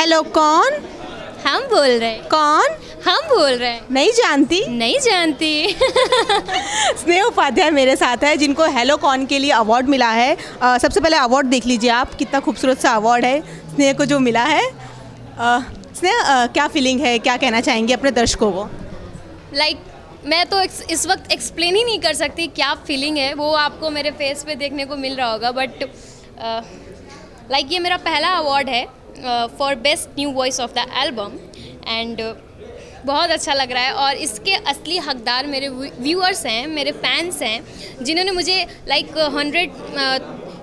Hello कौन? हम बोल रहे हैं। कौन? हम बोल रहे हैं। नहीं जानती। नहीं जानती। स्नेह उपाध्याय मेरे साथ है जिनको हेलो कॉन के लिए अवार्ड मिला है। अ, सबसे पहले अवार्ड देख लीजिए आप कितना खूबसूरत सा अवार्ड है स्नेह को जो मिला है। स्नेह क्या फीलिंग है क्या कहना चाहेंगे अपने दर्शकों को? लाइक like, मैं तो इस इस वक्त एक्सप्लेन ही नहीं कर सकती क्या फीलिंग है वो आपको मेरे फेस पे देखने को मिल रहा होगा बट लाइक ये मेरा पहला अवार्ड है। For best new voice of the album and बहुत अच्छा लग रहा है और इसके असली हकदार मेरे व्यूअर्स हैं मेरे फैंस हैं जिन्होंने मुझे like hundred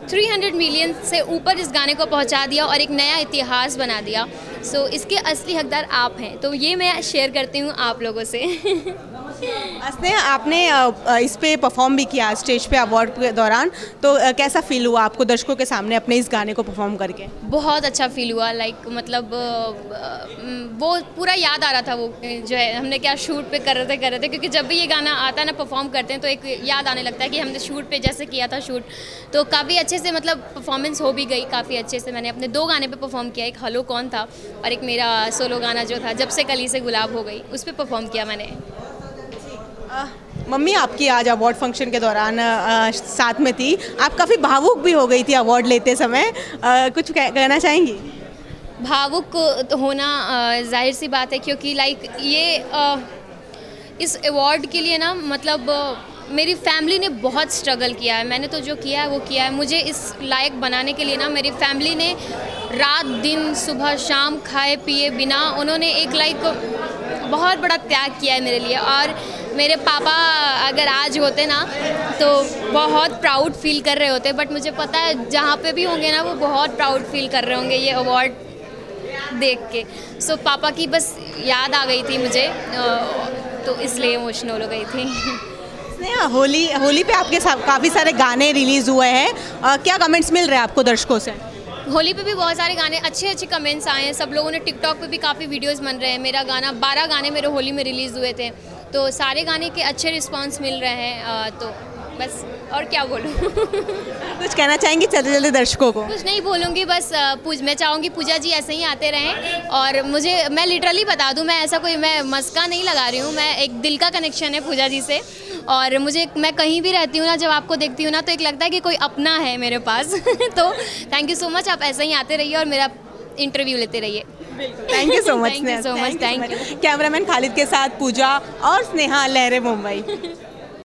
three hundred million से ऊपर इस गाने को पहुँचा दिया और एक नया इतिहास बना दिया। सो so, इसके असली हकदार आप हैं। तो ये मैं शेयर करती हूँ आप लोगों से। स्नेह आपने इस पे परफॉर्म भी किया स्टेज पे अवार्ड के दौरान। तो कैसा फील हुआ आपको दर्शकों के सामने अपने इस गाने को परफॉर्म करके? बहुत अच्छा फील हुआ लाइक मतलब वो पूरा याद आ रहा था वो जो है, हमने क्या शूट पे कर रहे थे, कर रहे थे, क्योंकि जब भी ये गाना आता है ना परफॉर्म करते हैं तो एक याद आने लगता है कि हमने शूट पे जैसे किया था शूट तो काफ़ी अच्छे से मतलब परफॉर्मेंस हो भी गई, काफ़ी अच्छे से मैंने अपने दो गाने पे परफॉर्म किया, एक हलो कौन था, और एक मेरा सोलो गाना जो था, जब से कली से गुलाब हो गई, उस पर परफॉर्म किया मैंने। मम्मी आपकी आज अवार्ड फ़ंक्शन के दौरान साथ में थी। आप काफ़ी भावुक भी हो गई थी अवार्ड लेते समय। अ, कुछ कह, कहना चाहेंगी? भावुक तो होना ज़ाहिर सी बात है क्योंकि लाइक ये अ, इस अवार्ड के लिए ना मतलब मेरी फैमिली ने बहुत स्ट्रगल किया है। मैंने तो जो किया है वो किया है। मुझे इस लायक बनाने के लिए ना मेरी फैमिली ने रात दिन सुबह शाम खाए पिए बिना उन्होंने एक लाइक बहुत बड़ा त्याग किया है मेरे लिए। और मेरे पापा अगर आज होते ना तो बहुत प्राउड फील कर रहे होते बट मुझे पता है जहाँ पे भी होंगे ना वो बहुत प्राउड फील कर रहे होंगे ये अवार्ड देख के। सो so, पापा की बस याद आ गई थी मुझे तो इसलिए इमोशनल हो गई थी। स्नेहा होली होली पे आपके साथ काफ़ी सारे गाने रिलीज़ हुए हैं। क्या कमेंट्स मिल रहे हैं आपको दर्शकों से? होली पे भी बहुत सारे गाने अच्छे अच्छे कमेंट्स आए हैं। सब लोगों ने टिकटॉक पे भी काफ़ी वीडियोस बन रहे हैं। मेरा गाना बारह गाने मेरे होली में रिलीज़ हुए थे। तो सारे गाने के अच्छे रिस्पांस मिल रहे हैं तो बस और क्या बोलूँ? कुछ कहना चाहेंगे चलते चलते दर्शकों को? कुछ नहीं बोलूँगी बस पूज मैं चाहूँगी पूजा जी ऐसे ही आते रहें और मुझे मैं लिटरली बता दूँ मैं ऐसा कोई मैं मस्का नहीं लगा रही हूँ मैं एक दिल का कनेक्शन है पूजा जी से और मुझे मैं कहीं भी रहती हूँ ना जब आपको देखती हूँ ना तो एक लगता है कि कोई अपना है मेरे पास तो थैंक यू सो मच आप ऐसे ही आते रहिए और मेरा इंटरव्यू लेते रहिए। Thank you so much thank you so much thank you cameraman Khalid के साथ पूजा और स्नेहा लहरे मुंबई।